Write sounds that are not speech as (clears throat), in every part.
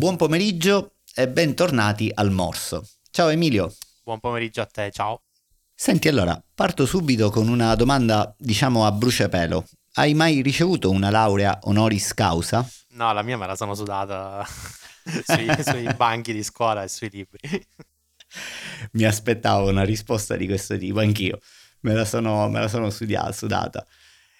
Buon pomeriggio e bentornati al Morso. Ciao Emilio. Buon pomeriggio a te, ciao. Senti, allora, parto subito con una domanda, diciamo a bruciapelo. Hai mai ricevuto una laurea honoris causa? No, la mia me la sono sudata (laughs) sui, (laughs) sui banchi di scuola e sui libri. (laughs) Mi aspettavo una risposta di questo tipo, anch'io. Me la sono, me la sono studiata, sudata.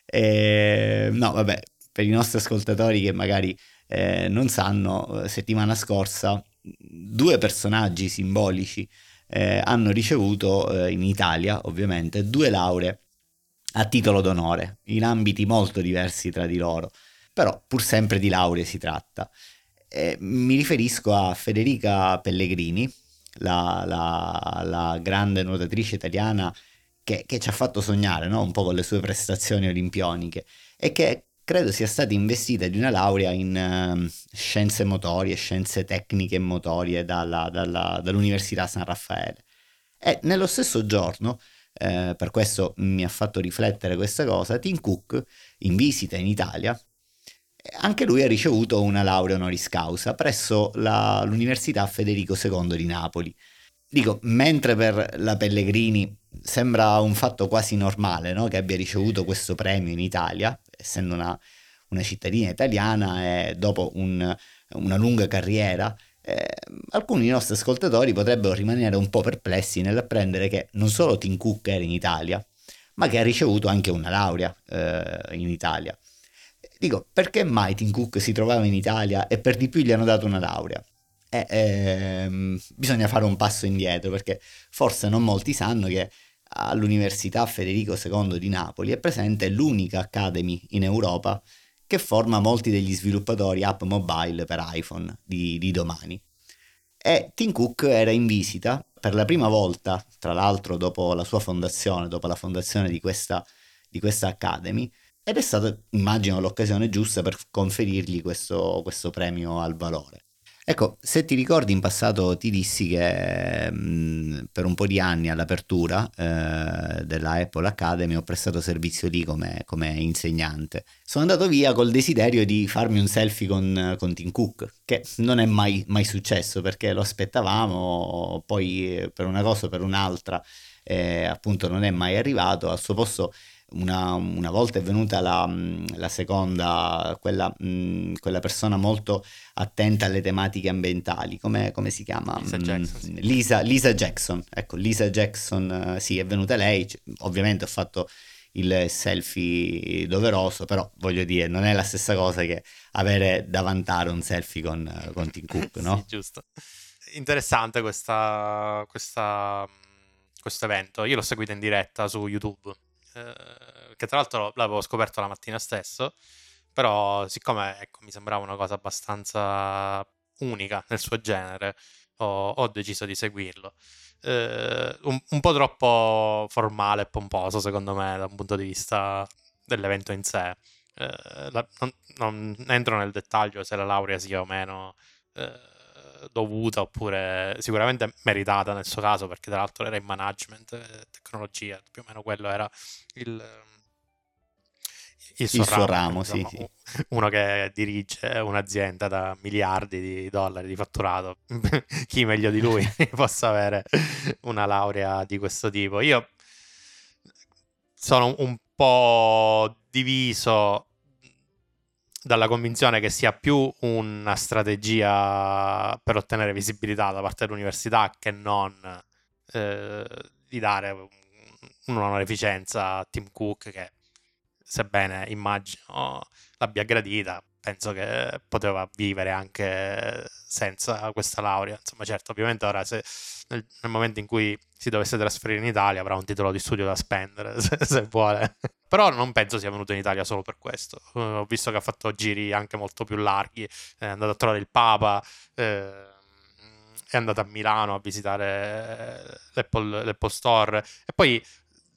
E, no, vabbè, per i nostri ascoltatori che magari eh, non sanno, settimana scorsa due personaggi simbolici eh, hanno ricevuto eh, in Italia, ovviamente, due lauree a titolo d'onore, in ambiti molto diversi tra di loro, però pur sempre di lauree si tratta. mi riferisco a Federica Pellegrini, la, la, la grande nuotatrice italiana che, che, ci ha fatto sognare no? un po' con le sue prestazioni olimpioniche e che credo sia stata investita di una laurea in uh, scienze motorie, scienze tecniche e motorie dalla, dalla, dall'Università San Raffaele. E nello stesso giorno, eh, per questo mi ha fatto riflettere questa cosa, Tim Cook, in visita in Italia, anche lui ha ricevuto una laurea honoris causa presso la, l'Università Federico II di Napoli. Dico, mentre per la Pellegrini sembra un fatto quasi normale no? che abbia ricevuto questo premio in Italia, essendo una, una cittadina italiana e dopo un, una lunga carriera, eh, alcuni dei nostri ascoltatori potrebbero rimanere un po' perplessi nell'apprendere che non solo Tim Cook era in Italia, ma che ha ricevuto anche una laurea eh, in Italia. Dico, perché mai Tim Cook si trovava in Italia e per di più gli hanno dato una laurea? Eh, ehm, bisogna fare un passo indietro perché forse non molti sanno che all'Università Federico II di Napoli è presente l'unica academy in Europa che forma molti degli sviluppatori app mobile per iPhone di, di domani. E Tim Cook era in visita per la prima volta, tra l'altro dopo la sua fondazione, dopo la fondazione di questa, di questa Academy, ed è stata, immagino, l'occasione giusta per conferirgli questo, questo premio al valore. Ecco, se ti ricordi in passato ti dissi che mh, mm, per un po' di anni all'apertura eh, della Apple Academy ho prestato servizio lì come, come, insegnante. Sono andato via col desiderio di farmi un selfie con, con Tim Cook, che non è mai, mai, successo perché lo aspettavamo, poi per una cosa o per un'altra eh, appunto non è mai arrivato. Al suo posto una, una, volta è venuta la, la seconda, quella, mh, quella, persona molto attenta alle tematiche ambientali, come, come si chiama? Lisa Jackson. Sì. Lisa, Lisa, Jackson, ecco, Lisa Jackson, sì, è venuta lei, ovviamente ho fatto il selfie doveroso, però voglio dire, non è la stessa cosa che avere davantare un selfie con, con Tim Cook, (laughs) no? sì, giusto. Interessante questa, questa, questo evento, io l'ho seguito in diretta su YouTube eh, che tra l'altro l'avevo scoperto la mattina stesso, però siccome ecco, mi sembrava una cosa abbastanza unica nel suo genere, ho, ho deciso di seguirlo. Eh, un, un, po' troppo formale e pomposo secondo me da un punto di vista dell'evento in sé. Eh, la, non, non, entro nel dettaglio se la laurea sia o meno eh, dovuta oppure sicuramente meritata nel suo caso perché tra l'altro era in management e tecnologia, più o meno quello era il, il suo, il ramo, suo ramo insomma, sì, sì. uno che dirige un'azienda da miliardi di dollari di fatturato, (laughs) chi meglio di lui (laughs) possa avere una laurea di questo tipo. Io sono un po' diviso dalla convinzione che sia più una strategia per ottenere visibilità da parte dell'università che non eh, di dare un'onorificenza a Tim Cook che sebbene immagino l'abbia gradita penso che poteva vivere anche senza questa laurea. Insomma certo ovviamente ora se nel, nel momento in cui si dovesse trasferire in Italia avrà un titolo di studio da spendere (laughs) se, se vuole però non penso sia venuto in Italia solo per questo. Uh, ho visto che ha fatto giri anche molto più larghi, è andato a trovare il Papa, eh, è andato a Milano a visitare l'Apple, l'Apple Store e poi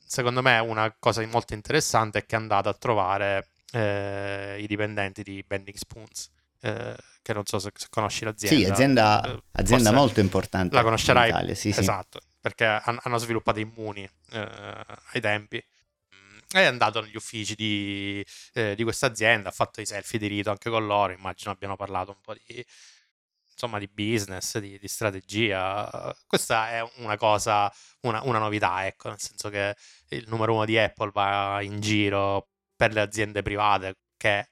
secondo me una cosa molto interessante è che è andato a trovare eh, i dipendenti di Bending Spoons. Eh, che non so se, se, conosci l'azienda. Sì, azienda, eh, azienda molto importante. La conoscerai. In Italia, sì, esatto, sì. perché hanno sviluppato immuni eh, ai tempi è andato negli uffici di, eh, di questa azienda, ha fatto i selfie di rito anche con loro, immagino abbiano parlato un po' di, insomma di business, di, di, strategia. Questa è una cosa, una, una, novità, ecco, nel senso che il numero uno di Apple va in giro per le aziende private che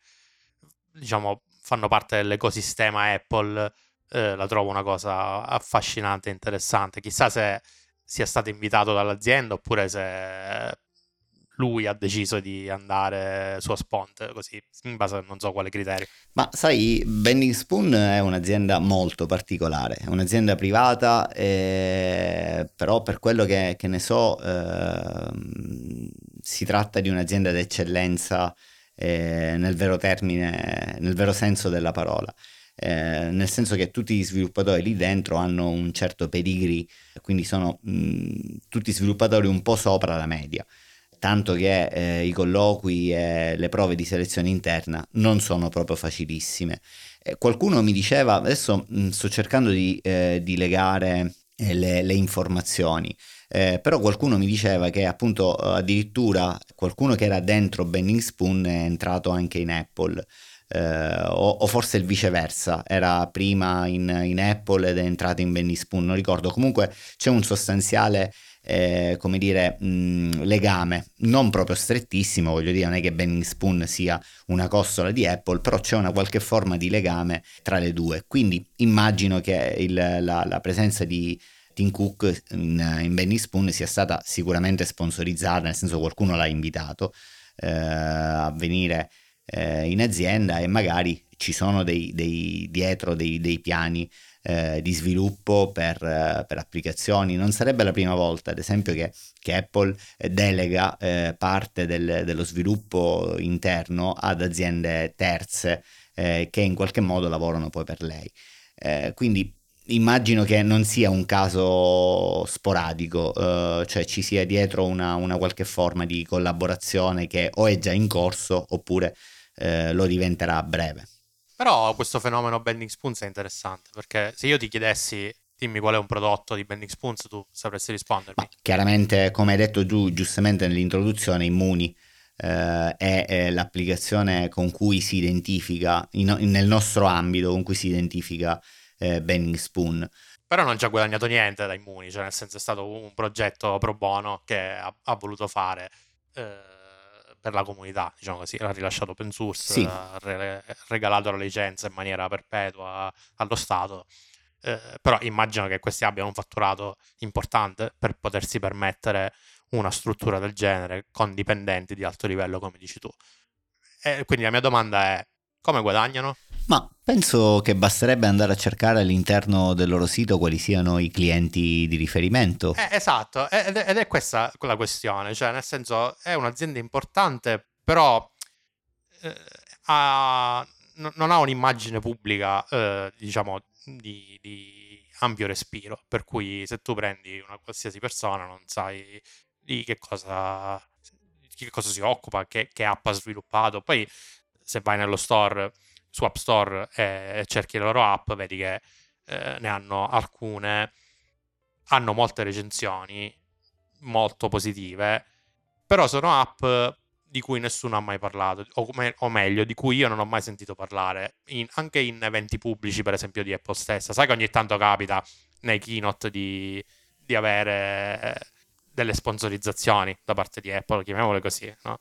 diciamo fanno parte dell'ecosistema Apple. Eh, la trovo una cosa affascinante interessante. Chissà se sia stato invitato dall'azienda oppure se lui ha deciso di andare su Spont, così in base a non so quale criterio. Ma sai, Bending Spoon è un'azienda molto particolare, è un'azienda privata, eh, però per quello che, che ne so eh, si tratta di un'azienda d'eccellenza eh, nel vero termine, nel vero senso della parola. Eh, nel senso che tutti gli sviluppatori lì dentro hanno un certo pedigree, quindi sono mh, tutti sviluppatori un po' sopra la media tanto che eh, i colloqui e le prove di selezione interna non sono proprio facilissime. Eh, qualcuno mi diceva, adesso mh, sto cercando di, eh, di legare eh, le, le, informazioni, eh, però qualcuno mi diceva che appunto addirittura qualcuno che era dentro Bending Spoon è entrato anche in Apple. Uh, o, o, forse il viceversa, era prima in, in, Apple ed è entrato in Benny Spoon, non ricordo. Comunque c'è un sostanziale eh, come dire, mh, legame, non proprio strettissimo, voglio dire, non è che Benning Spoon sia una costola di Apple, però c'è una qualche forma di legame tra le due. Quindi immagino che il, la, la, presenza di Tim Cook in, in Benny Spoon sia stata sicuramente sponsorizzata, nel senso qualcuno l'ha invitato eh, a venire eh, in azienda e magari ci sono dei, dei dietro dei, dei piani eh, di sviluppo per, eh, per, applicazioni. Non sarebbe la prima volta, ad esempio, che, che Apple delega eh, parte del, dello sviluppo interno ad aziende terze eh, che in qualche modo lavorano poi per lei. Eh, quindi immagino che non sia un caso sporadico, uh, cioè ci sia dietro una, una, qualche forma di collaborazione che o è già in corso oppure uh, lo diventerà a breve. Però questo fenomeno Bending Spoons è interessante perché se io ti chiedessi dimmi qual è un prodotto di Bending Spoons, tu sapresti rispondermi. Ma chiaramente, come hai detto tu giustamente nell'introduzione, Immuni eh, è, è, l'applicazione con cui si identifica, in, nel nostro ambito, con cui si identifica eh, Bending Spoon. Però non ci ha guadagnato niente da Immuni, cioè nel senso è stato un progetto pro bono che ha, ha voluto fare. Eh, per la comunità, diciamo così, l'ha rilasciato open source, sì. ha re- regalato la licenza in maniera perpetua allo Stato. Eh, però immagino che questi abbiano un fatturato importante per potersi permettere una struttura del genere con dipendenti di alto livello, come dici tu. E quindi la mia domanda è: come guadagnano? Ma penso che basterebbe andare a cercare all'interno del loro sito quali siano i clienti di riferimento. Eh, esatto, ed è, ed è questa la questione, cioè nel senso è un'azienda importante, però eh, ha, non ha un'immagine pubblica, eh, diciamo, di, di, ampio respiro, per cui se tu prendi una qualsiasi persona non sai di che cosa, che cosa si occupa, che, che app ha sviluppato, poi se vai nello store su App Store e cerchi le loro app, vedi che eh, ne hanno alcune, hanno molte recensioni molto positive, però sono app di cui nessuno ha mai parlato, o, me- o meglio, di cui io non ho mai sentito parlare, in, anche in eventi pubblici, per esempio di Apple stessa. Sai che ogni tanto capita nei keynote di, di avere delle sponsorizzazioni da parte di Apple, chiamiamole così, no?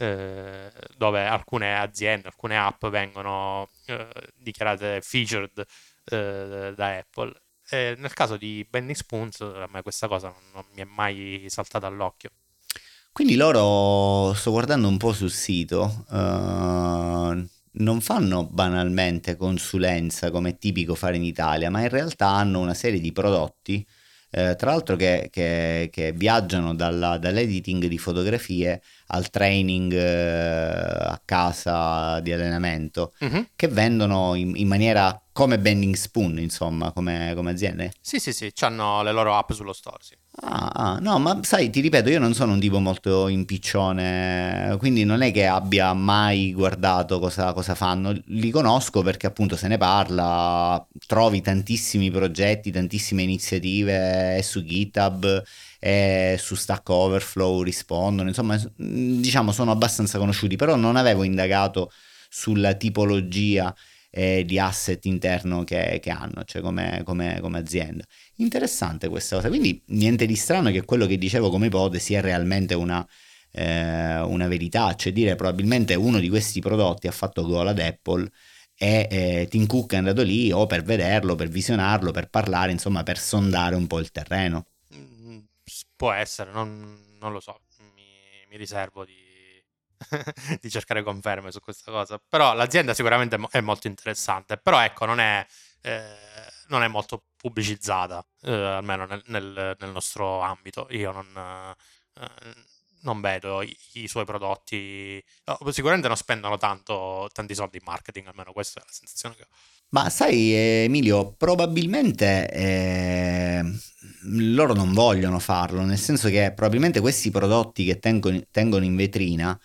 Eh, dove alcune aziende, alcune app vengono eh, dichiarate featured eh, da Apple. E nel caso di Bending Spoons a me questa cosa non, non mi è mai saltata all'occhio. Quindi loro, sto guardando un po' sul sito, uh, non fanno banalmente consulenza come è tipico fare in Italia, ma in realtà hanno una serie di prodotti eh, tra l'altro che, che, che viaggiano dalla, dall'editing di fotografie al training eh, a casa di allenamento, uh-huh. che vendono in, in, maniera come Bending Spoon, insomma, come, come aziende. Sì, sì, sì, hanno le loro app sullo store, sì. Ah, ah, no, ma sai, ti ripeto, io non sono un tipo molto impiccione, quindi non è che abbia mai guardato cosa, cosa, fanno. Li conosco perché appunto se ne parla, trovi tantissimi progetti, tantissime iniziative su GitHub e su Stack Overflow rispondono, insomma, diciamo sono abbastanza conosciuti, però non avevo indagato sulla tipologia e di asset interno che, che hanno, cioè come, come, come, azienda. Interessante questa cosa, quindi niente di strano che quello che dicevo come ipotesi è realmente una, eh, una verità, cioè dire probabilmente uno di questi prodotti ha fatto gol ad Apple e eh, Tim Cook è andato lì o per vederlo, per visionarlo, per parlare, insomma per sondare un po' il terreno. Mm, può essere, non, non lo so, mi, mi riservo di (laughs) di cercare conferme su questa cosa. Però l'azienda sicuramente è molto interessante, però ecco, non è, eh, non è molto pubblicizzata, eh, almeno nel, nel, nel, nostro ambito. Io non, eh, non vedo i, i, suoi prodotti, no, sicuramente non spendono tanto, tanti soldi in marketing, almeno questa è la sensazione che ho. Ma sai Emilio, probabilmente eh, loro non vogliono farlo, nel senso che probabilmente questi prodotti che tengono, tengono in vetrina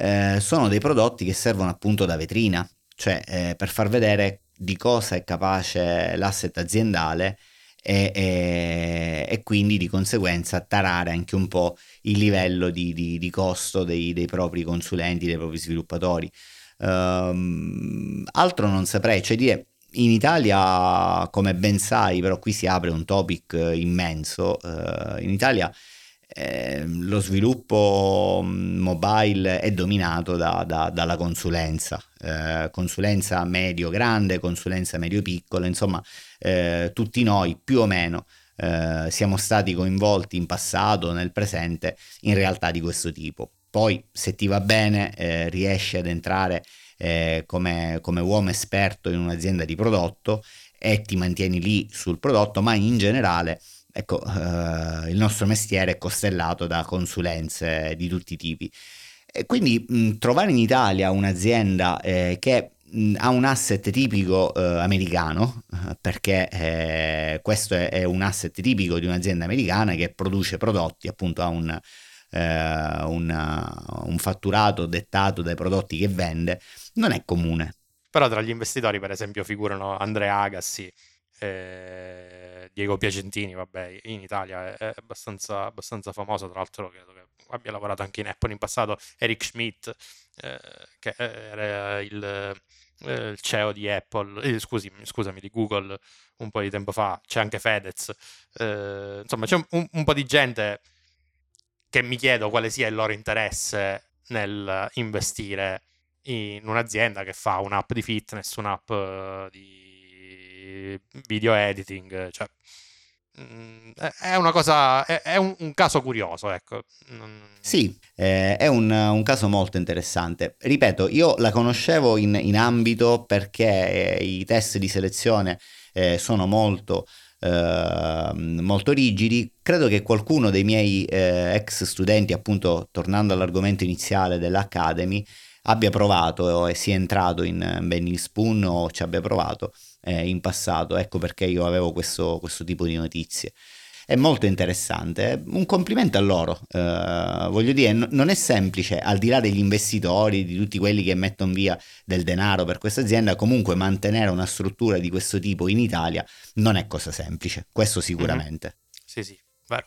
eh, sono dei prodotti che servono appunto da vetrina, cioè eh, per far vedere di cosa è capace l'asset aziendale e, e, e, quindi di conseguenza tarare anche un po' il livello di, di, di costo dei, dei, propri consulenti, dei propri sviluppatori. Um, altro non saprei, cioè dire in Italia, come ben sai, però qui si apre un topic immenso, uh, in Italia eh, lo sviluppo mm, mobile è dominato da, da, dalla consulenza, eh, consulenza medio-grande, consulenza medio-piccola, insomma eh, tutti noi più o meno eh, siamo stati coinvolti in passato, nel presente, in realtà di questo tipo. Poi se ti va bene eh, riesci ad entrare eh, come, come uomo esperto in un'azienda di prodotto e ti mantieni lì sul prodotto, ma in generale ecco, eh, il nostro mestiere è costellato da consulenze di tutti i tipi. E quindi mh, trovare in Italia un'azienda eh, che mh, ha un asset tipico eh, americano, perché eh, questo è, è, un asset tipico di un'azienda americana che produce prodotti, appunto ha un, eh, una, un fatturato dettato dai prodotti che vende, non è comune. Però tra gli investitori, per esempio, figurano Andrea Agassi, eh, Diego Piacentini, vabbè, in Italia è, abbastanza, abbastanza, famoso, tra l'altro credo che abbia lavorato anche in Apple in passato, Eric Schmidt, eh, che era il, eh, il, CEO di Apple, eh, scusi, scusami, di Google un po' di tempo fa, c'è anche Fedez, eh, insomma c'è un, un po' di gente che mi chiedo quale sia il loro interesse nel investire in un'azienda che fa un'app di fitness, un'app di video editing, cioè, mm, è una cosa, è, un, un caso curioso, ecco. Sì, eh, è un, un, caso molto interessante. Ripeto, io la conoscevo in, in ambito perché eh, i test di selezione eh, sono molto, eh, molto rigidi. Credo che qualcuno dei miei eh, ex studenti, appunto, tornando all'argomento iniziale dell'Academy, abbia provato e sia entrato in Benny Spoon o ci abbia provato eh, in passato, ecco perché io avevo questo, questo tipo di notizie è molto interessante. Un complimento a loro. Uh, voglio dire, n- non è semplice, al di là degli investitori, di tutti quelli che mettono via del denaro per questa azienda, comunque mantenere una struttura di questo tipo in Italia non è cosa semplice, questo sicuramente. Mm-hmm. Sì, sì, vero.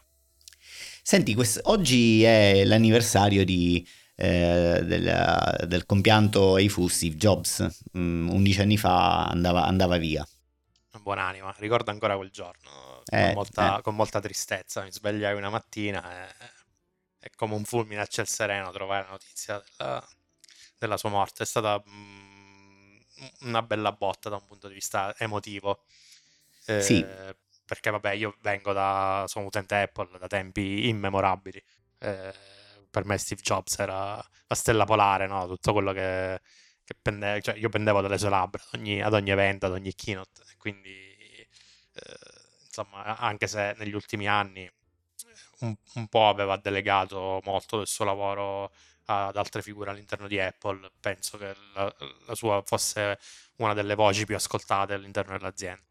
Senti, quest- oggi è l'anniversario di eh, del, del, compianto Eifu Steve Jobs, mm, 11 anni fa andava, andava via. Buonanima, ricordo ancora quel giorno, eh, con, molta, eh. con, molta, tristezza, mi svegliai una mattina e, e come un fulmine a ciel sereno trovai la notizia della, della sua morte, è stata mm, una bella botta da un punto di vista emotivo. Eh, sì. Perché vabbè, io vengo da, sono utente Apple da tempi immemorabili. Eh, per me Steve Jobs era la stella polare, no? tutto quello che, che pende, cioè io pendevo dalle sue labbra ad ogni, ad ogni evento, ad ogni keynote, quindi eh, insomma, anche se negli ultimi anni un, un, po' aveva delegato molto del suo lavoro ad altre figure all'interno di Apple, penso che la, la sua fosse una delle voci più ascoltate all'interno dell'azienda.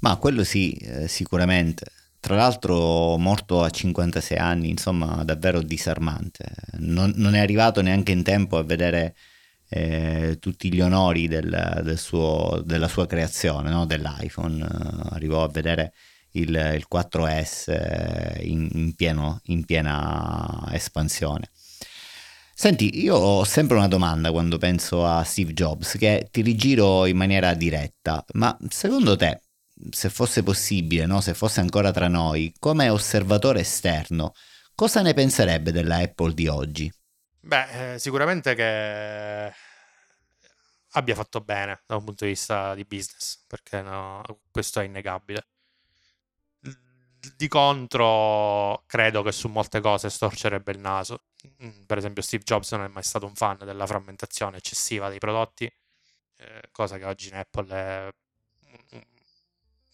Ma quello sì, eh, sicuramente. Tra l'altro morto a 56 anni, insomma davvero disarmante. Non, non è arrivato neanche in tempo a vedere eh, tutti gli onori del, del suo, della sua creazione, no? dell'iPhone. Arrivò a vedere il, il 4S in, in, pieno, in piena espansione. Senti, io ho sempre una domanda quando penso a Steve Jobs, che ti rigiro in maniera diretta, ma secondo te, se fosse possibile, no? se fosse ancora tra noi, come osservatore esterno, cosa ne penserebbe della Apple di oggi? Beh, eh, sicuramente che abbia fatto bene da un punto di vista di business, perché no, questo è innegabile. Di contro, credo che su molte cose storcerebbe il naso. Mm, per esempio, Steve Jobs non è mai stato un fan della frammentazione eccessiva dei prodotti, eh, cosa che oggi in Apple è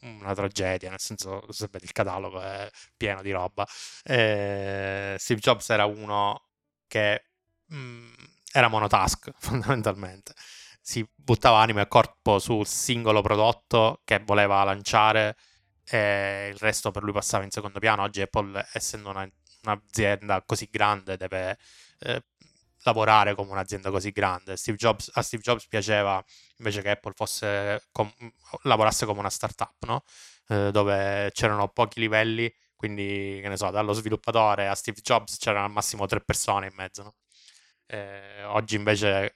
una tragedia, nel senso, se vedi il catalogo è pieno di roba. Eh, Steve Jobs era uno che mh, mm, era monotask (laughs) fondamentalmente. Si buttava anima e corpo sul singolo prodotto che voleva lanciare e il resto per lui passava in secondo piano. Oggi Apple, essendo una, un'azienda così grande, deve eh, lavorare come un'azienda così grande. Steve Jobs, a Steve Jobs piaceva invece che Apple fosse com- lavorasse come una startup, no? eh, dove c'erano pochi livelli, quindi che ne so, dallo sviluppatore a Steve Jobs c'erano al massimo tre persone in mezzo. No? Eh, oggi invece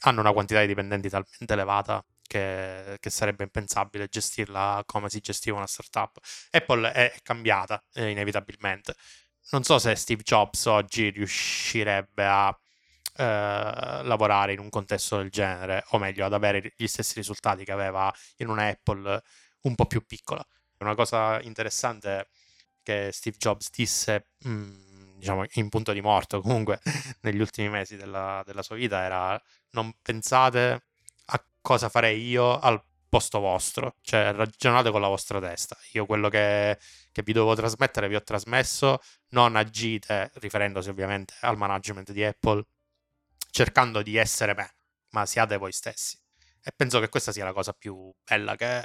hanno una quantità di dipendenti talmente elevata che, che, sarebbe impensabile gestirla come si gestiva una startup. Apple è cambiata eh, inevitabilmente non so se Steve Jobs oggi riuscirebbe a eh, lavorare in un contesto del genere, o meglio, ad avere gli stessi risultati che aveva in una Apple un po' più piccola. Una cosa interessante che Steve Jobs disse, mh, mm, diciamo, in punto di morto comunque (laughs) negli ultimi mesi della, della sua vita era non pensate a cosa farei io al posto vostro, cioè ragionate con la vostra testa. Io quello che, che vi dovevo trasmettere vi ho trasmesso, non agite, riferendosi ovviamente al management di Apple, cercando di essere me, ma siate voi stessi. E penso che questa sia la cosa più bella che,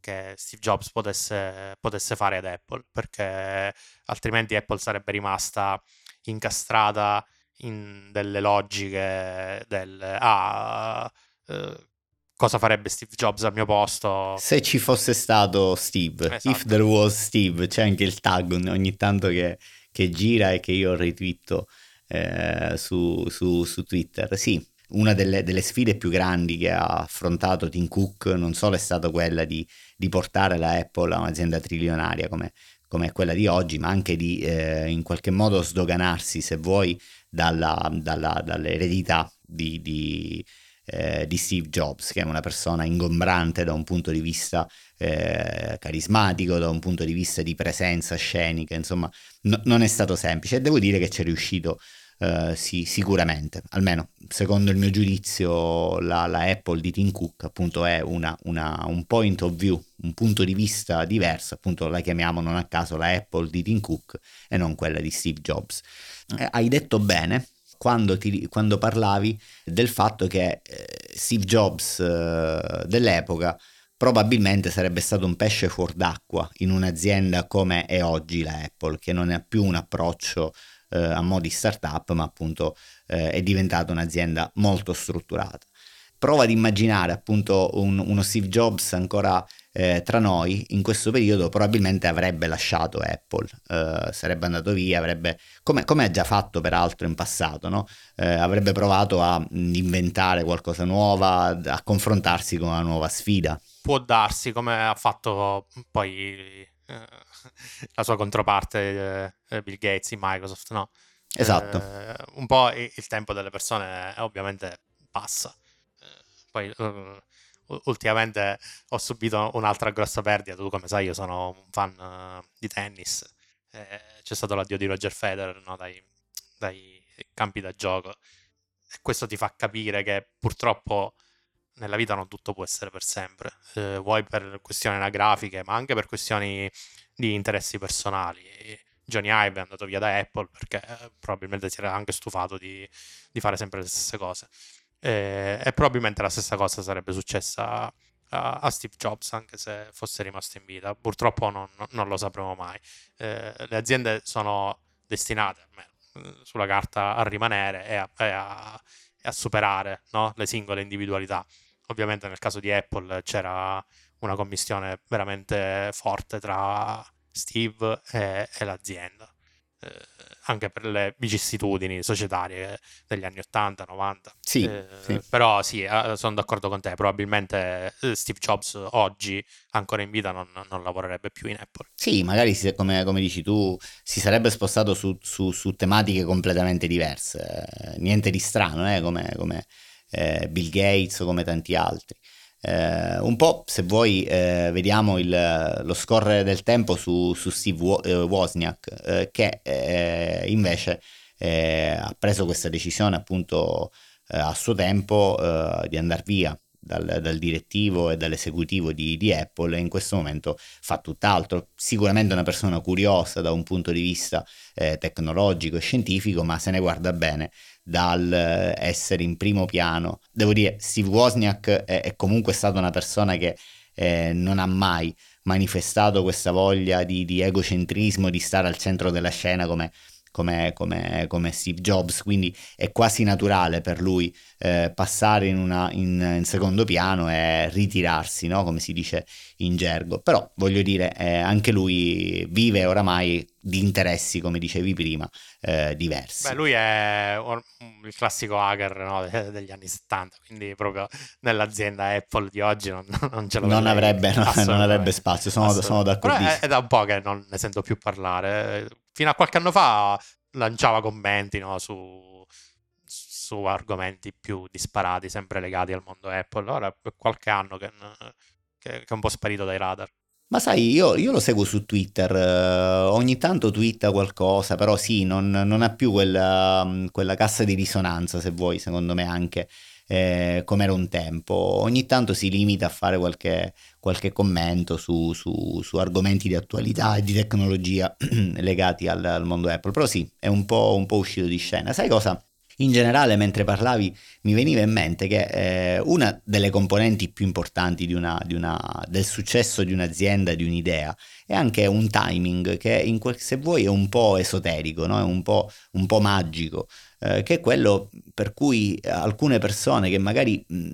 che Steve Jobs potesse, potesse, fare ad Apple, perché altrimenti Apple sarebbe rimasta incastrata in delle logiche del ah, eh, cosa farebbe Steve Jobs al mio posto. Se ci fosse stato Steve, esatto. if there was Steve, c'è anche il tag ogni tanto che, che gira e che io ritwitto eh, su, su, su, Twitter. Sì, una delle, delle, sfide più grandi che ha affrontato Tim Cook non solo è stata quella di, di portare la Apple a un'azienda trilionaria come, come quella di oggi, ma anche di eh, in qualche modo sdoganarsi, se vuoi, dalla, dalla, dall'eredità di, di eh, di Steve Jobs, che è una persona ingombrante da un punto di vista eh, carismatico, da un punto di vista di presenza scenica, insomma, no, non è stato semplice. E devo dire che ci è riuscito Uh, sì, sicuramente, almeno secondo il mio giudizio la, la Apple di Tim Cook appunto è una, una, un point of view, un punto di vista diverso, appunto la chiamiamo non a caso la Apple di Tim Cook e non quella di Steve Jobs. Eh, hai detto bene, quando, ti, quando parlavi del fatto che eh, Steve Jobs eh, dell'epoca probabilmente sarebbe stato un pesce fuor d'acqua in un'azienda come è oggi la Apple, che non ha più un approccio eh, a modi startup, ma appunto eh, è diventata un'azienda molto strutturata. Prova ad immaginare appunto un, uno Steve Jobs ancora eh, tra noi in questo periodo probabilmente avrebbe lasciato Apple, eh, sarebbe andato via, avrebbe, come, come, ha già fatto peraltro in passato, no? eh, avrebbe provato a mm, inventare qualcosa nuovo, a confrontarsi con una nuova sfida. Può darsi, come ha fatto poi eh, la sua controparte eh, Bill Gates in Microsoft, no? Esatto. Eh, un po' il tempo delle persone ovviamente passa. poi ultimamente ho subito un'altra grossa perdita. Tu, come sai, io sono un fan uh, di tennis. Eh, c'è stato l'addio di Roger Federer no, dai, dai, campi da gioco. E questo ti fa capire che purtroppo nella vita non tutto può essere per sempre. Eh, vuoi per questioni anagrafiche, ma anche per questioni di interessi personali. Johnny Ive è andato via da Apple perché eh, probabilmente si era anche stufato di, di fare sempre le stesse cose. E, e probabilmente la stessa cosa sarebbe successa a, a, Steve Jobs anche se fosse rimasto in vita. Purtroppo non, non lo sapremo mai. Eh, le aziende sono destinate, eh, sulla carta, a rimanere e a, e a, e a superare no? le singole individualità. Ovviamente nel caso di Apple c'era una commissione veramente forte tra Steve e, e l'azienda. Eh, anche per le vicissitudini societarie degli anni 80, 90. Sì, eh, sì. Però sì, eh, sono d'accordo con te, probabilmente eh, Steve Jobs oggi, ancora in vita, non, non lavorerebbe più in Apple. Sì, magari si- come, come dici tu, si sarebbe spostato su, su- su tematiche completamente diverse, eh, niente di strano, eh, come, come, Bill Gates o come tanti altri. Eh, un po', se vuoi, eh, vediamo il- lo scorrere del tempo su, su Steve eh, Wozniak, eh, che eh, invece eh, ha preso questa decisione appunto a suo tempo di andare via dal, dal direttivo e dall'esecutivo di, di Apple e in questo momento fa tutt'altro. Sicuramente una persona curiosa da un punto di vista tecnologico e scientifico, ma se ne guarda bene dal eh, essere in primo piano. Devo dire, Steve Wozniak è, è comunque stata una persona che eh, non ha mai manifestato questa voglia di, di egocentrismo, di stare al centro della scena come, come, come, come Steve Jobs, quindi è quasi naturale per lui eh, passare in, una, in, in secondo piano e ritirarsi, no? come si dice in gergo. Però voglio dire, eh, anche lui vive oramai di interessi, come dicevi prima, eh, diversi. Beh, lui è il classico hacker no, de- (laughs) degli anni 70, quindi proprio nell'azienda Apple di oggi non, non ce lo non avrebbe, no, non avrebbe spazio, sono, sono d'accordissimo. è, è da un po' che non ne sento più parlare. Fino a qualche anno fa lanciava commenti no, su, su argomenti più disparati, sempre legati al mondo Apple. Ora è qualche anno che, che- che è un po' sparito dai radar. Ma sai, io, io lo seguo su Twitter, eh, ogni tanto twitta qualcosa, però sì, non, non ha più quella, mm, quella cassa di risonanza, se vuoi, secondo me anche eh, come era un tempo. Ogni tanto si limita a fare qualche, qualche commento su, su- su argomenti di attualità e di tecnologia (clears throat) legati al, al mondo Apple, però sì, è un po', un po' uscito di scena. Sai cosa? In generale, mentre parlavi, mi veniva in mente che eh, una delle componenti più importanti di una- di una- del successo di un'azienda, di un'idea, è anche un timing che, quel- se vuoi, è un po' esoterico, no? è un po', un po' magico, eh, che è quello per cui alcune persone che magari mh,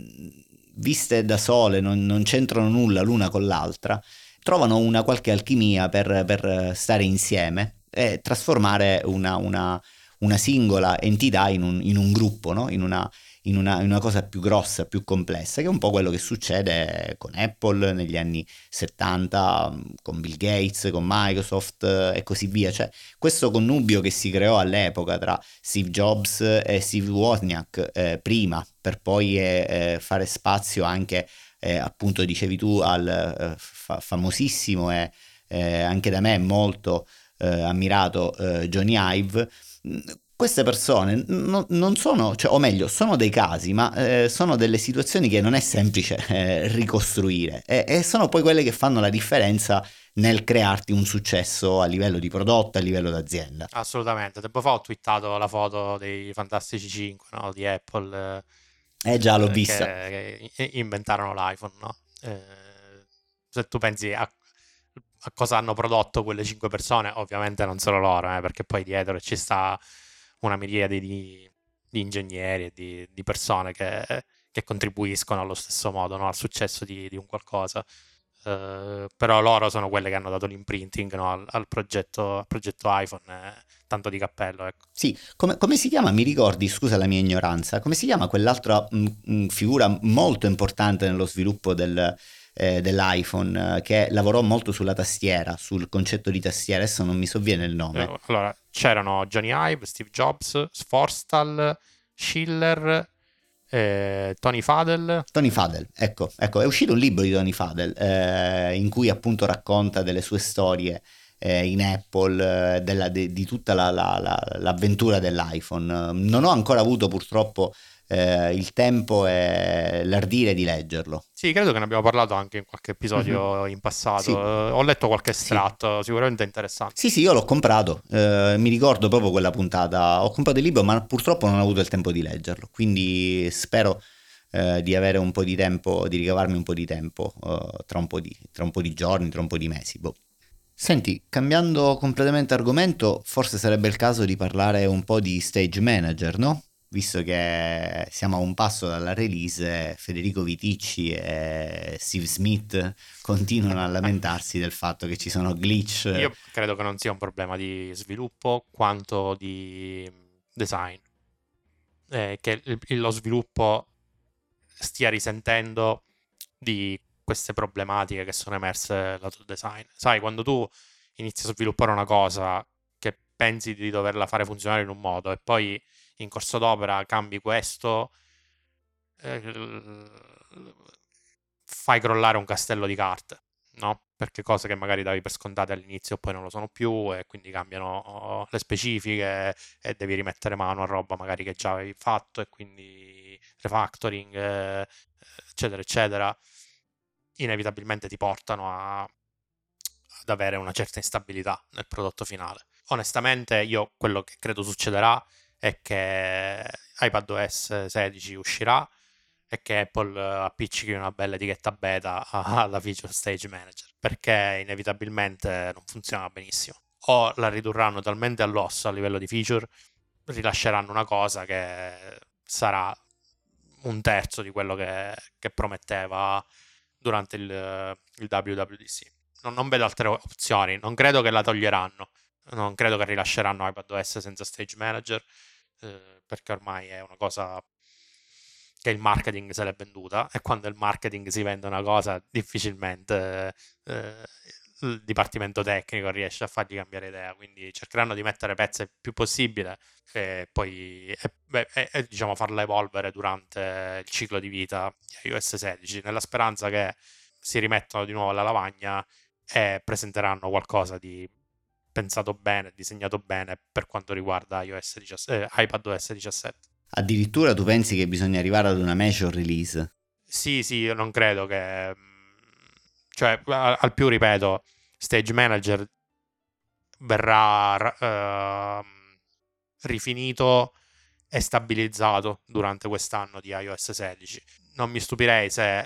viste da sole non, non c'entrano nulla l'una con l'altra, trovano una qualche alchimia per, per stare insieme e trasformare una, una- una singola entità in un, in un gruppo, no? in, una, in una- in una cosa più grossa, più complessa, che è un po' quello che succede con Apple negli anni 70, con Bill Gates, con Microsoft eh, e così via. Cioè, questo connubio che si creò all'epoca tra Steve Jobs e Steve Wozniak eh, prima, per poi eh, eh, fare spazio anche, eh, appunto, dicevi tu, al eh, fa- famosissimo e anche da me molto ammirato Johnny Ive. Queste persone non, non sono, cioè, o meglio, sono dei casi, ma eh, sono delle situazioni che non è semplice eh, ricostruire e, e sono poi quelle che fanno la differenza nel crearti un successo a livello di prodotto, a livello d'azienda. Assolutamente. Tempo fa ho twittato la foto dei Fantastici 5 no, di Apple. eh, già, l'ho eh, vista. Che, che inventarono l'iPhone, no? Eh, se tu pensi a, a cosa hanno prodotto quelle cinque persone, ovviamente non solo loro, eh, perché poi dietro ci sta una miriade di, di ingegneri e di, di persone che, che contribuiscono allo stesso modo no, al successo di, di un qualcosa. Eh, però loro sono quelle che hanno dato l'imprinting no, al, al progetto, al progetto iPhone, eh, tanto di cappello. Ecco. Sì, come, come si chiama? Mi ricordi, scusa la mia ignoranza, come si chiama quell'altra mh, mh, figura molto importante nello sviluppo del, eh, dell'iPhone eh, che lavorò molto sulla tastiera, sul concetto di tastiera, adesso non mi sovviene il nome. Eh, Allora, c'erano Johnny Ive, Steve Jobs, Sforstal, Schiller, eh, Tony Fadel. Tony Fadel, ecco, ecco, è uscito un libro di Tony Fadel eh, in cui appunto racconta delle sue storie eh, in Apple, della- de- di tutta la- la- la- l'avventura dell'iPhone. Non ho ancora avuto purtroppo eh, il tempo e l'ardire di leggerlo. Sì, credo che ne abbiamo parlato anche in qualche episodio in passato. Sì. Eh, ho letto qualche estratto, sicuramente interessante. Sì, sì, io l'ho comprato, eh, mi ricordo proprio quella puntata, ho comprato il libro ma purtroppo non ho avuto il tempo di leggerlo, quindi spero eh, di avere un po' di tempo, di ricavarmi un po' di tempo tra, un po' di, tra un po' di giorni, tra un po' di mesi. boh. Senti, cambiando completamente argomento, forse sarebbe il caso di parlare un po' di stage manager, no? Visto che siamo a un passo dalla release, Federico Viticci e Steve Smith continuano a lamentarsi del fatto che ci sono glitch. Io credo che non sia un problema di sviluppo quanto di design. Eh, che lo sviluppo stia risentendo di queste problematiche che sono emerse lato design. Sai, quando tu inizi a sviluppare una cosa che pensi di doverla fare funzionare in un modo e poi in corso d'opera cambi questo, eh, fai crollare un castello di carte, no? Perché cose che magari davi per scontate all'inizio poi non lo sono più e quindi cambiano le specifiche e devi rimettere mano a roba magari che già avevi fatto e quindi refactoring, eh, eccetera, eccetera, inevitabilmente ti portano a, ad avere una certa instabilità nel prodotto finale. Onestamente io quello che credo succederà è che iPadOS 16 uscirà e che Apple appiccichi una bella etichetta beta alla feature stage manager perché inevitabilmente non funziona benissimo. O la ridurranno talmente all'osso a livello di feature rilasceranno una cosa che sarà un terzo di quello che, che prometteva durante il, il WWDC non, non vedo altre opzioni non credo che la toglieranno non credo che rilasceranno iPadOS senza stage manager eh, perché ormai è una cosa che il marketing se l'è venduta e quando il marketing si vende una cosa difficilmente eh, il dipartimento tecnico riesce a fargli cambiare idea. Quindi cercheranno di mettere pezzi il più possibile e poi e, e, e, diciamo farla evolvere durante il ciclo di vita di iOS 16 nella speranza che si rimettano di nuovo alla lavagna e presenteranno qualcosa di pensato bene, disegnato bene per quanto riguarda iOS 17, eh, iPadOS 17. Addirittura tu pensi che bisogna arrivare ad una major release? Sì, sì, io non credo che... Cioè, al più ripeto, Stage Manager verrà uh, rifinito e stabilizzato durante quest'anno di iOS 16. Non mi stupirei se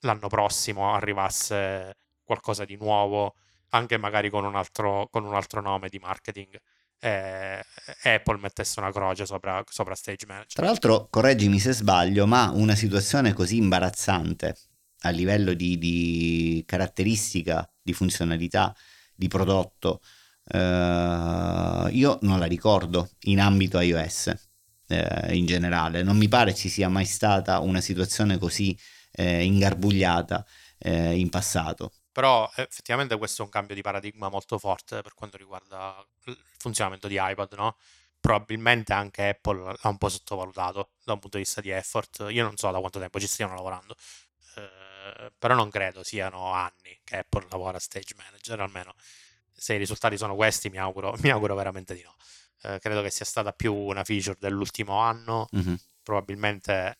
l'anno prossimo arrivasse qualcosa di nuovo anche magari con un altro, con un altro nome di marketing. Eh, Apple mettesse una croce sopra, sopra Stage Manager. Tra l'altro, correggimi se sbaglio, ma una situazione così imbarazzante a livello di, di caratteristica, di funzionalità, di prodotto, eh, io non la ricordo in ambito iOS eh, in generale. Non mi pare ci sia mai stata una situazione così eh, ingarbugliata eh, in passato. Però effettivamente questo è un cambio di paradigma molto forte per quanto riguarda il funzionamento di iPad, no? Probabilmente anche Apple l'ha un po' sottovalutato da un punto di vista di effort. Io non so da quanto tempo ci stiano lavorando, eh, però non credo siano anni che Apple lavora a Stage Manager, almeno se i risultati sono questi mi auguro, (laughs) mi auguro veramente di no. Eh, credo che sia stata più una feature dell'ultimo anno, mm-hmm. probabilmente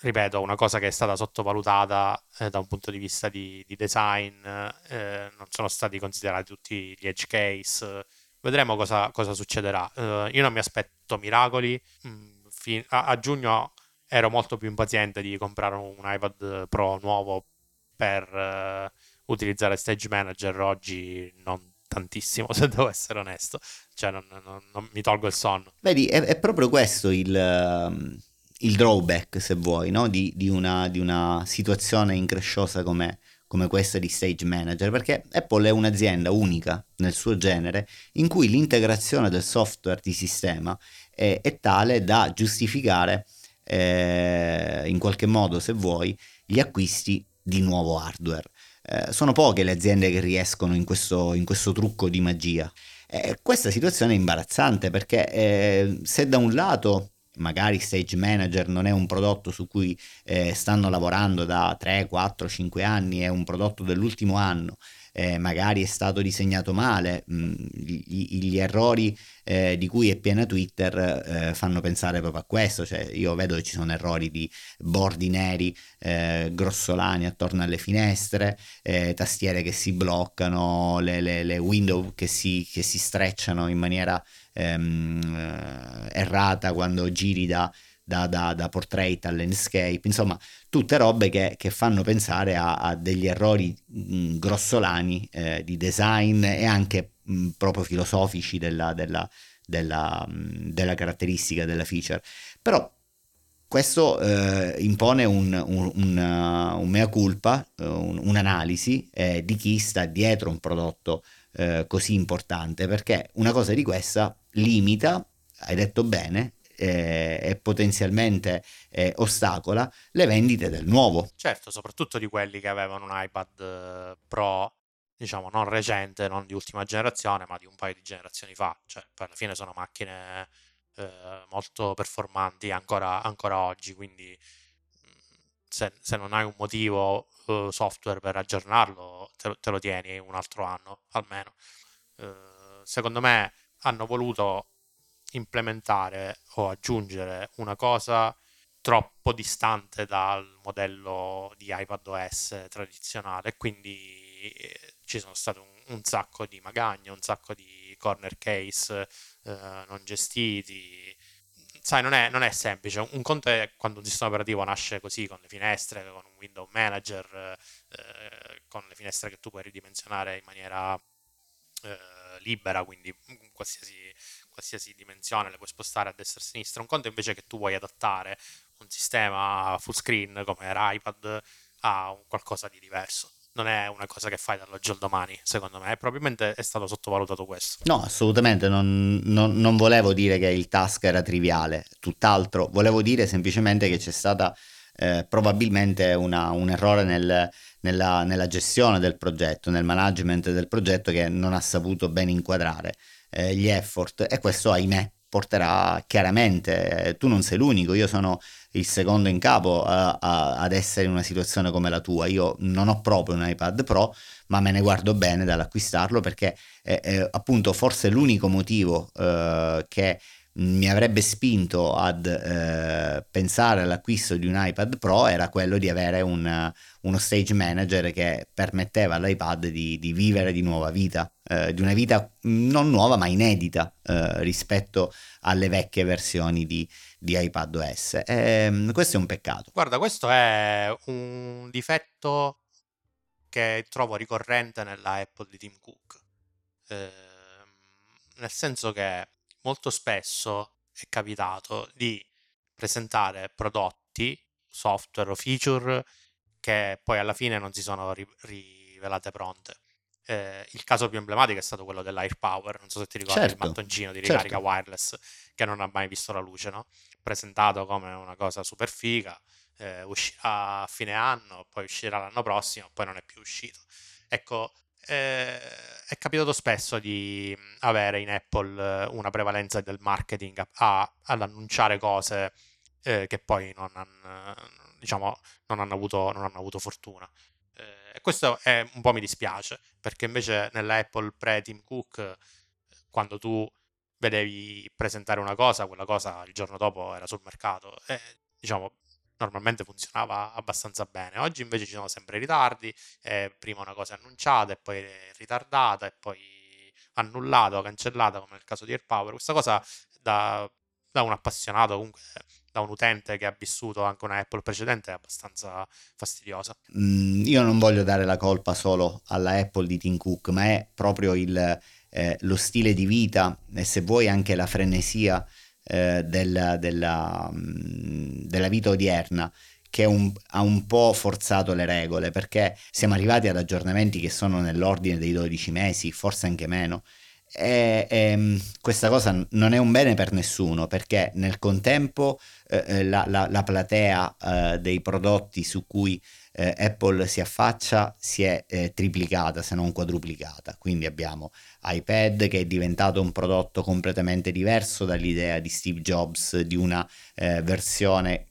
ripeto, una cosa che è stata sottovalutata eh, da un punto di vista di, di design, eh, non sono stati considerati tutti gli edge case. Vedremo cosa, cosa succederà. Uh, io non mi aspetto miracoli. Mm, fin- a-, a, giugno ero molto più impaziente di comprare un iPad Pro nuovo per uh, utilizzare Stage Manager. Oggi non tantissimo, (laughs) se devo essere onesto. Cioè, non, non, non mi tolgo il sonno. Vedi, è, è proprio questo il. Uh il drawback, se vuoi, no? di, di, una, di, una, situazione incresciosa come, come questa di Stage Manager, perché Apple è un'azienda unica nel suo genere in cui l'integrazione del software di sistema è, è tale da giustificare eh, in qualche modo, se vuoi, gli acquisti di nuovo hardware. Eh, sono poche le aziende che riescono in questo, in questo trucco di magia. Eh, questa situazione è imbarazzante perché eh, se da un lato magari Stage Manager non è un prodotto su cui eh, stanno lavorando da 3, 4, 5 anni, è un prodotto dell'ultimo anno, eh, magari è stato disegnato male, mh, mm, gli, gli, errori eh, di cui è piena Twitter eh, fanno pensare proprio a questo, cioè io vedo che ci sono errori di bordi neri eh, grossolani attorno alle finestre, eh, tastiere che si bloccano, le, le, le window che si, che si strecciano in maniera ehm, eh, errata quando giri da, da, da, da, portrait a landscape, insomma, tutte robe che, che fanno pensare a, a degli errori mh, grossolani eh, di design e anche mh, proprio filosofici della, della, della, della caratteristica della feature. Però questo eh, impone un, un, un, uh, un, mea culpa, uh, un'analisi eh, di chi sta dietro un prodotto eh, così importante, perché una cosa di questa limita, hai detto bene, eh, e potenzialmente eh, ostacola le vendite del nuovo. Certo, soprattutto di quelli che avevano un iPad Pro diciamo non recente, non di ultima generazione, ma di un paio di generazioni fa. Cioè, alla fine sono macchine eh, molto performanti ancora, ancora oggi, quindi mm, se, se, non hai un motivo uh, software per aggiornarlo, te te lo, tieni un altro anno almeno. Uh, secondo me hanno voluto implementare o aggiungere una cosa troppo distante dal modello di iPadOS tradizionale, quindi eh, ci sono state un, un, sacco di magagne, un sacco di corner case eh, non gestiti. Sai, non è, non è, semplice. Un conto è quando un sistema operativo nasce così, con le finestre, con un window manager, eh, con le finestre che tu puoi ridimensionare in maniera eh, libera, quindi qualsiasi, qualsiasi dimensione le puoi spostare a destra e a sinistra. Un conto invece che tu vuoi adattare un sistema full screen come era iPad a qualcosa di diverso non è una cosa che fai dall'oggi al domani, secondo me. Probabilmente è stato sottovalutato questo. No, assolutamente. Non, non, non volevo dire che il task era triviale, tutt'altro. Volevo dire semplicemente che c'è stata eh, probabilmente una, un errore nel, nella, nella, gestione del progetto, nel management del progetto che non ha saputo ben inquadrare eh, gli effort. E questo, ahimè, porterà chiaramente, eh, tu non sei l'unico, io sono il secondo in capo a, a, ad essere in una situazione come la tua, io non ho proprio un iPad Pro, ma me ne guardo bene dall'acquistarlo perché è, è appunto forse l'unico motivo eh, che mi avrebbe spinto ad eh, pensare all'acquisto di un iPad Pro era quello di avere un, uno stage manager che permetteva all'iPad di, di vivere di nuova vita, eh, di una vita non nuova ma inedita eh, rispetto alle vecchie versioni di, di iPad OS. E, ehm, questo è un peccato. Guarda, questo è un difetto che trovo ricorrente nella Apple di Tim Cook. Ehm, nel senso che molto spesso è capitato di presentare prodotti, software o feature che poi alla fine non si sono ri- rivelate pronte. Eh, il caso più emblematico è stato quello dell'AirPower, non so se ti ricordi certo, il mattoncino di ricarica certo. wireless che non ha mai visto la luce, no? presentato come una cosa super figa, eh, uscirà a fine anno, poi uscirà l'anno prossimo, poi non è più uscito. Ecco, eh, è capitato spesso di avere in Apple una prevalenza del marketing a, a, ad annunciare cose eh, che poi non hanno, diciamo, non hanno, avuto, non hanno avuto fortuna. Eh, questo è, un po' mi dispiace, perché invece nell'Apple pre-Tim Cook, quando tu vedevi presentare una cosa, quella cosa il giorno dopo era sul mercato. E, diciamo, normalmente funzionava abbastanza bene. Oggi invece ci sono sempre ritardi, eh, prima una cosa è annunciata e poi ritardata e poi annullata o cancellata come nel caso di AirPower. Questa cosa da, da un appassionato, comunque da un utente che ha vissuto anche una Apple precedente è abbastanza fastidiosa. Mm, io non voglio dare la colpa solo alla Apple di Tim Cook, ma è proprio il, eh, lo stile di vita e se vuoi anche la frenesia eh, della, della, mm, della, vita odierna che un, ha un po' forzato le regole perché siamo arrivati ad aggiornamenti che sono nell'ordine dei 12 mesi, forse anche meno. E, e, mm, questa cosa non è un bene per nessuno perché nel contempo eh, eh, la, la, la, platea eh, dei prodotti su cui eh, Apple si affaccia si è eh, triplicata se non quadruplicata. Quindi abbiamo iPad che è diventato un prodotto completamente diverso dall'idea di Steve Jobs di una eh, versione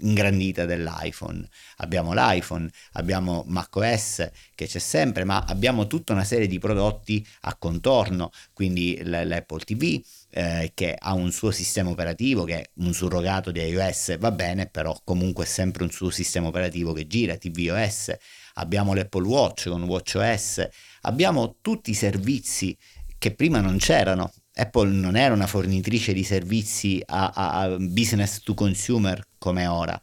ingrandita dell'iPhone. Abbiamo l'iPhone, abbiamo macOS che c'è sempre, ma abbiamo tutta una serie di prodotti a contorno, quindi l'Apple TV eh, che ha un suo sistema operativo che è un surrogato di iOS, va bene, però comunque è sempre un suo sistema operativo che gira, tvOS. Abbiamo l'Apple Watch con WatchOS, abbiamo tutti i servizi che prima non c'erano, Apple non era una fornitrice di servizi a, a, a business to consumer come ora.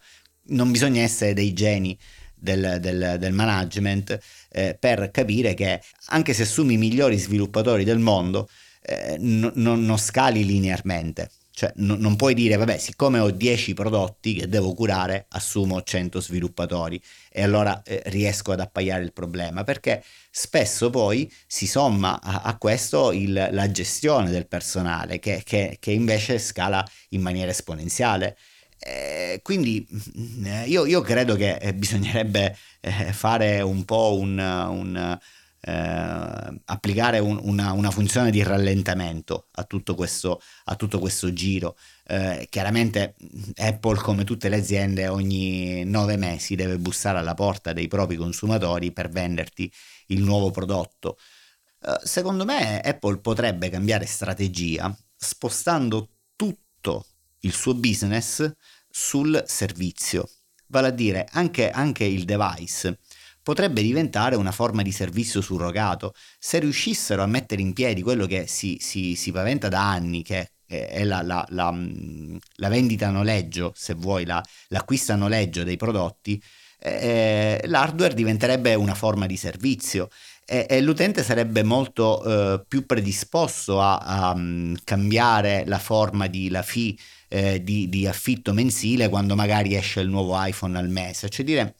Non bisogna essere dei geni del, del, del management eh, per capire che anche se assumi i migliori sviluppatori del mondo, eh, no, no, non scali linearmente. Cioè, no, non puoi dire, vabbè, siccome ho 10 prodotti che devo curare, assumo 100 sviluppatori e allora eh, riesco ad appaiare il problema, perché spesso poi si somma a, a questo il, la gestione del personale, che, che, che, invece scala in maniera esponenziale. Eh, quindi mm, io, io, credo che eh, bisognerebbe eh, fare un po' un, un eh, applicare un, una, una, funzione di rallentamento a tutto questo, a tutto questo giro. Eh, chiaramente Apple, come tutte le aziende, ogni nove mesi deve bussare alla porta dei propri consumatori per venderti il nuovo prodotto. Eh, secondo me Apple potrebbe cambiare strategia spostando tutto il suo business sul servizio, vale a dire anche, anche il device potrebbe diventare una forma di servizio surrogato. Se riuscissero a mettere in piedi quello che si, si, si paventa da anni, che è la, la, la, mm, la, vendita a noleggio, se vuoi, l'acquisto a noleggio dei prodotti, eh, l'hardware diventerebbe una forma di servizio e, e l'utente sarebbe molto eh, più predisposto a, a um, cambiare la forma di la fee eh, di, di affitto mensile quando magari esce il nuovo iPhone al mese, cioè dire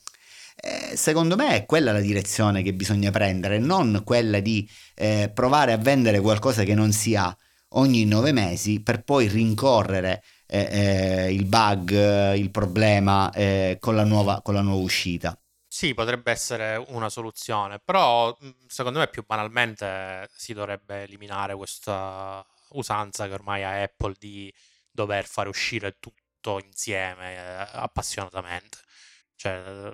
eh, secondo me è quella la direzione che bisogna prendere, non quella di eh, provare a vendere qualcosa che non si ha ogni nove mesi per poi rincorrere eh, eh il bug, il problema eh, con la, nuova, con la nuova uscita. Sì, potrebbe essere una soluzione, però secondo me più banalmente si dovrebbe eliminare questa usanza che ormai ha Apple di dover fare uscire tutto insieme eh, appassionatamente. Cioè,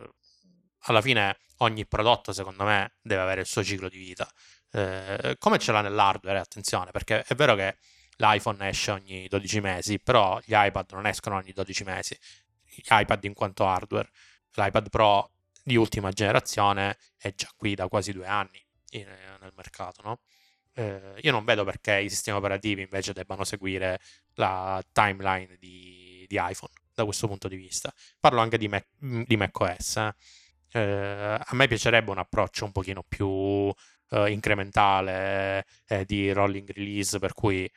alla fine ogni prodotto, secondo me, deve avere il suo ciclo di vita. Eh, come ce l'ha nell'hardware, attenzione, perché è vero che l'iPhone esce ogni 12 mesi, però gli iPad non escono ogni 12 mesi. Gli iPad in quanto hardware. L'iPad Pro di ultima generazione è già qui da quasi due anni in, nel mercato, no? Eh, io non vedo perché i sistemi operativi invece debbano seguire la timeline di, di iPhone da questo punto di vista. Parlo anche di, Mac, di macOS. Eh. Eh, a me piacerebbe un approccio un pochino più eh, incrementale eh, di rolling release, per cui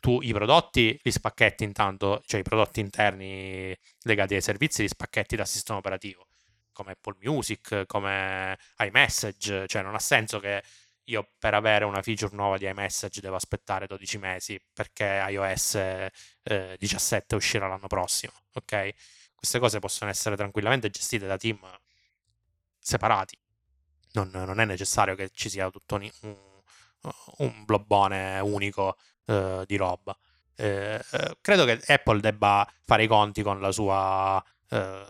tu i prodotti li spacchetti intanto, cioè i prodotti interni legati ai servizi li spacchetti dal sistema operativo, come Apple Music, come iMessage, cioè non ha senso che io per avere una feature nuova di iMessage devo aspettare 12 mesi perché iOS eh, 17 uscirà l'anno prossimo, ok? Queste cose possono essere tranquillamente gestite da team separati. Non, non, è necessario che ci sia tutto un, un blobbone unico uh, di roba. Eh, eh, credo che Apple debba fare i conti con la sua eh,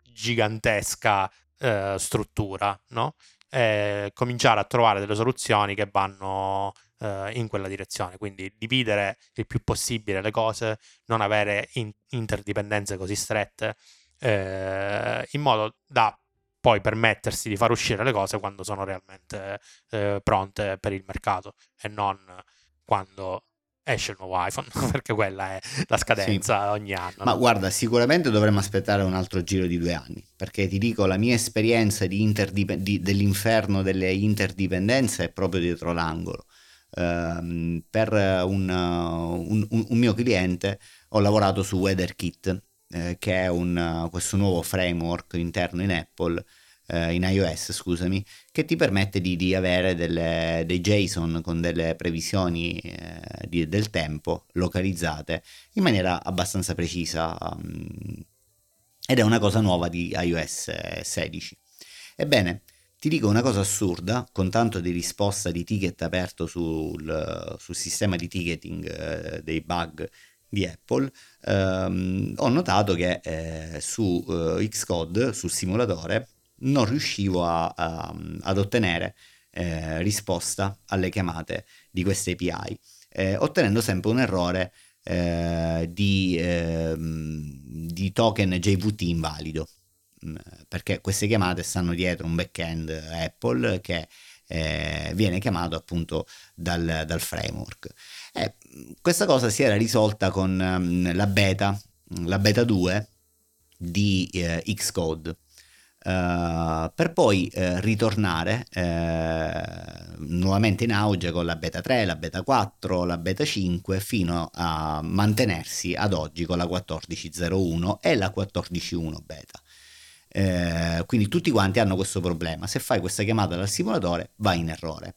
gigantesca eh, struttura, no? E cominciare a trovare delle soluzioni che vanno eh, in quella direzione. Quindi dividere il più possibile le cose, non avere in- interdipendenze così strette, in modo da poi permettersi di far uscire le cose quando sono realmente eh, pronte per il mercato e non quando esce il nuovo iPhone, (laughs) perché quella è la scadenza sì. ogni anno. Ma no? guarda, sicuramente dovremmo aspettare un altro giro di due anni, perché ti dico, la mia esperienza di interdip- di, dell'inferno delle interdipendenze è proprio dietro l'angolo. Uh, per un, un, un, un, mio cliente ho lavorato su WeatherKit, eh, che è un, questo nuovo framework interno in Apple, eh, in iOS, scusami, che ti permette di, di avere delle, dei JSON con delle previsioni eh, di, del tempo localizzate in maniera abbastanza precisa um, ed è una cosa nuova di iOS 16. Ebbene, ti dico una cosa assurda, con tanto di risposta di ticket aperto sul, sul sistema di ticketing eh, dei bug di Apple, ehm, ho notato che eh, su eh, Xcode, sul simulatore, non riuscivo a, a, ad ottenere eh, risposta alle chiamate di queste API, eh, ottenendo sempre un errore eh, di, ehm, di token JVT invalido mm, perché queste chiamate stanno dietro un backend Apple che eh, viene chiamato appunto dal, dal framework. Eh, questa cosa si era risolta con um, la beta, la beta 2 di eh, Xcode. Uh, per poi uh, ritornare uh, nuovamente in auge con la beta 3, la beta 4, la beta 5 fino a mantenersi ad oggi con la 14.01 e la 14.1 beta. quindi tutti quanti hanno questo problema. Se fai questa chiamata dal simulatore vai in errore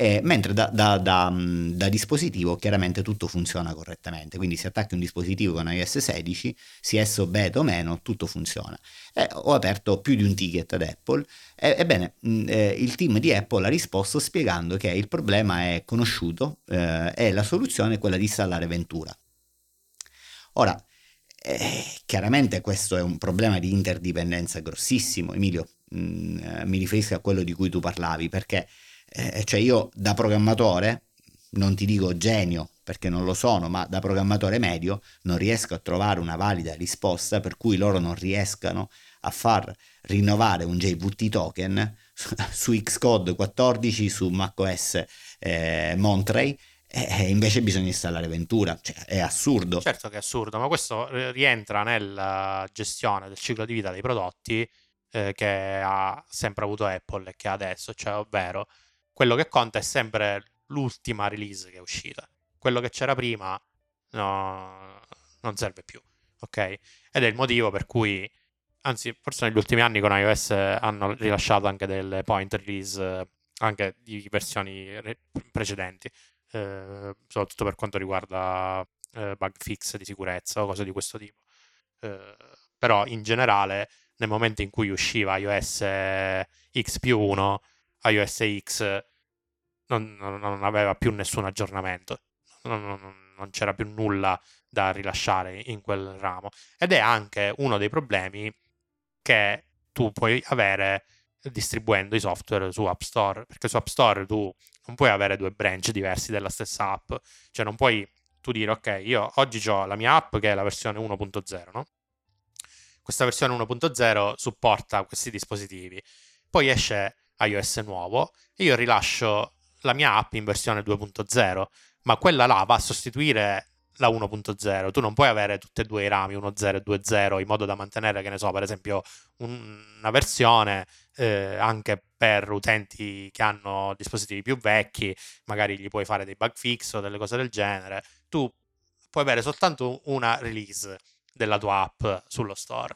eh, mentre da, da, da, mm, da, dispositivo chiaramente tutto funziona correttamente, quindi se attacchi un dispositivo con iOS 16, sia esso beta o meno, tutto funziona. Eh, ho aperto più di un ticket ad Apple, eh, ebbene mm, eh, il team di Apple ha risposto spiegando che il problema è conosciuto eh, e la soluzione è quella di installare Ventura. Ora, eh, chiaramente questo è un problema di interdipendenza grossissimo, Emilio, mh, mm, mi riferisco a quello di cui tu parlavi, perché eh, cioè io da programmatore, non ti dico genio perché non lo sono, ma da programmatore medio non riesco a trovare una valida risposta per cui loro non riescano a far rinnovare un JVT token (laughs) su Xcode 14 su macOS eh, Monterey e invece bisogna installare Ventura, cioè, è assurdo. Certo che è assurdo, ma questo rientra nella gestione del ciclo di vita dei prodotti eh, che ha sempre avuto Apple e che ha adesso, cioè ovvero quello che conta è sempre l'ultima release che è uscita. Quello che c'era prima no, non serve più, ok? Ed è il motivo per cui, anzi, forse negli ultimi anni con iOS hanno rilasciato anche delle point release anche di versioni re- precedenti, eh, soprattutto per quanto riguarda eh, bug fix di sicurezza o cose di questo tipo. Eh, però in generale, nel momento in cui usciva iOS X più 1, iOS X non, non aveva più nessun aggiornamento, non, non, c'era più nulla da rilasciare in quel ramo. Ed è anche uno dei problemi che tu puoi avere distribuendo i software su App Store, perché su App Store tu non puoi avere due branch diversi della stessa app, cioè non puoi tu dire ok, io oggi ho la mia app che è la versione 1.0, no? Questa versione 1.0 supporta questi dispositivi. Poi esce iOS nuovo e io rilascio la mia app in versione 2.0, ma quella là va a sostituire la 1.0. Tu non puoi avere tutti e due i rami 1.0 e 2.0 in modo da mantenere, che ne so, per esempio, un, una versione eh, anche per utenti che hanno dispositivi più vecchi, magari gli puoi fare dei bug fix o delle cose del genere. Tu puoi avere soltanto una release della tua app sullo store.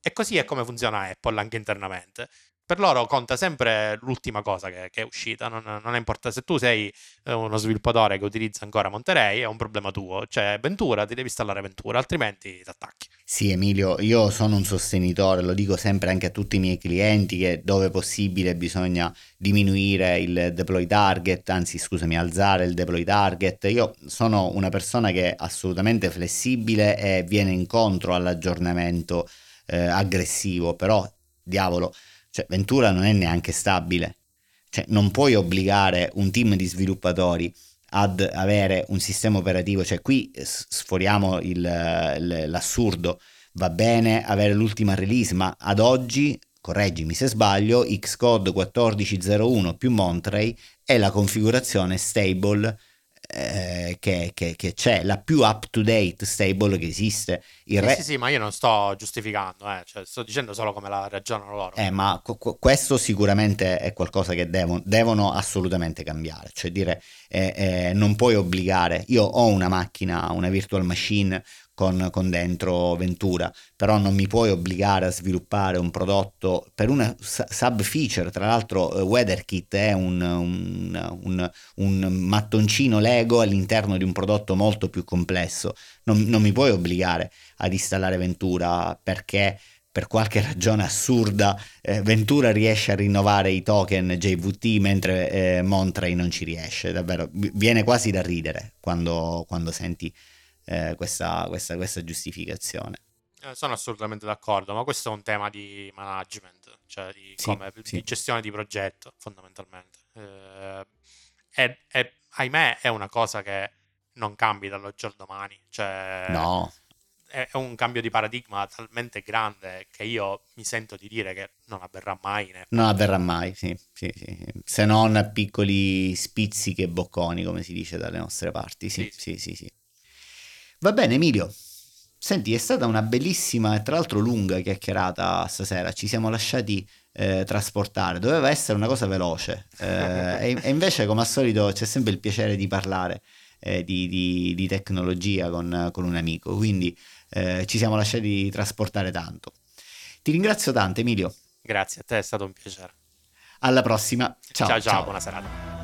E così è come funziona Apple anche internamente per loro conta sempre l'ultima cosa che, che è uscita, non, non importa se tu sei eh, uno sviluppatore che utilizza ancora Monterey, è un problema tuo, cioè Ventura, ti devi installare Ventura, altrimenti ti attacchi. Sì Emilio, io sono un sostenitore, lo dico sempre anche a tutti i miei clienti che dove possibile bisogna diminuire il deploy target, anzi scusami, alzare il deploy target. Io sono una persona che è assolutamente flessibile e viene incontro all'aggiornamento eh, aggressivo, però diavolo cioè, Ventura non è neanche stabile. Cioè, non puoi obbligare un team di sviluppatori ad avere un sistema operativo, cioè qui sforiamo il, l'assurdo, va bene avere l'ultima release, ma ad oggi, correggimi se sbaglio, Xcode 14.01 più Monterey è la configurazione stable eh, che, che, che, c'è, la più up to date stable che esiste. Il re... sì, sì, sì, ma io non sto giustificando, eh. cioè, sto dicendo solo come la ragionano loro. Eh, ma qu- questo sicuramente è qualcosa che devono, devono assolutamente cambiare, cioè dire eh, eh, non puoi obbligare, io ho una macchina, una virtual machine con, con, dentro Ventura, però non mi puoi obbligare a sviluppare un prodotto per una sub feature, tra l'altro eh, WeatherKit è un, un, un, un, mattoncino Lego all'interno di un prodotto molto più complesso, non, non mi puoi obbligare ad installare Ventura perché per qualche ragione assurda eh, Ventura riesce a rinnovare i token JVT mentre eh, Montrey non ci riesce, davvero viene quasi da ridere quando, quando senti eh, questa, questa, questa, giustificazione. Eh, sono assolutamente d'accordo, ma questo è un tema di management, cioè di, sì, come, sì. di gestione di progetto fondamentalmente. Eh, e, e, ahimè è una cosa che non cambi dall'oggi al domani. Cioè, no. È, è un cambio di paradigma talmente grande che io mi sento di dire che non avverrà mai. Né. Non avverrà mai, sì, sì, sì, Se non a piccoli spizzichi e bocconi, come si dice dalle nostre parti. Sì, sì, sì, sì. Va bene Emilio, Senti, è stata una bellissima e tra l'altro lunga chiacchierata stasera, ci siamo lasciati eh, trasportare, doveva essere una cosa veloce eh, e, e, invece come al solito c'è sempre il piacere di parlare eh, di, di, di, tecnologia con, con, un amico, quindi eh, ci siamo lasciati trasportare tanto. Ti ringrazio tanto Emilio. Grazie a te, è stato un piacere. Alla prossima. Ciao, ciao, ciao. ciao. buona serata.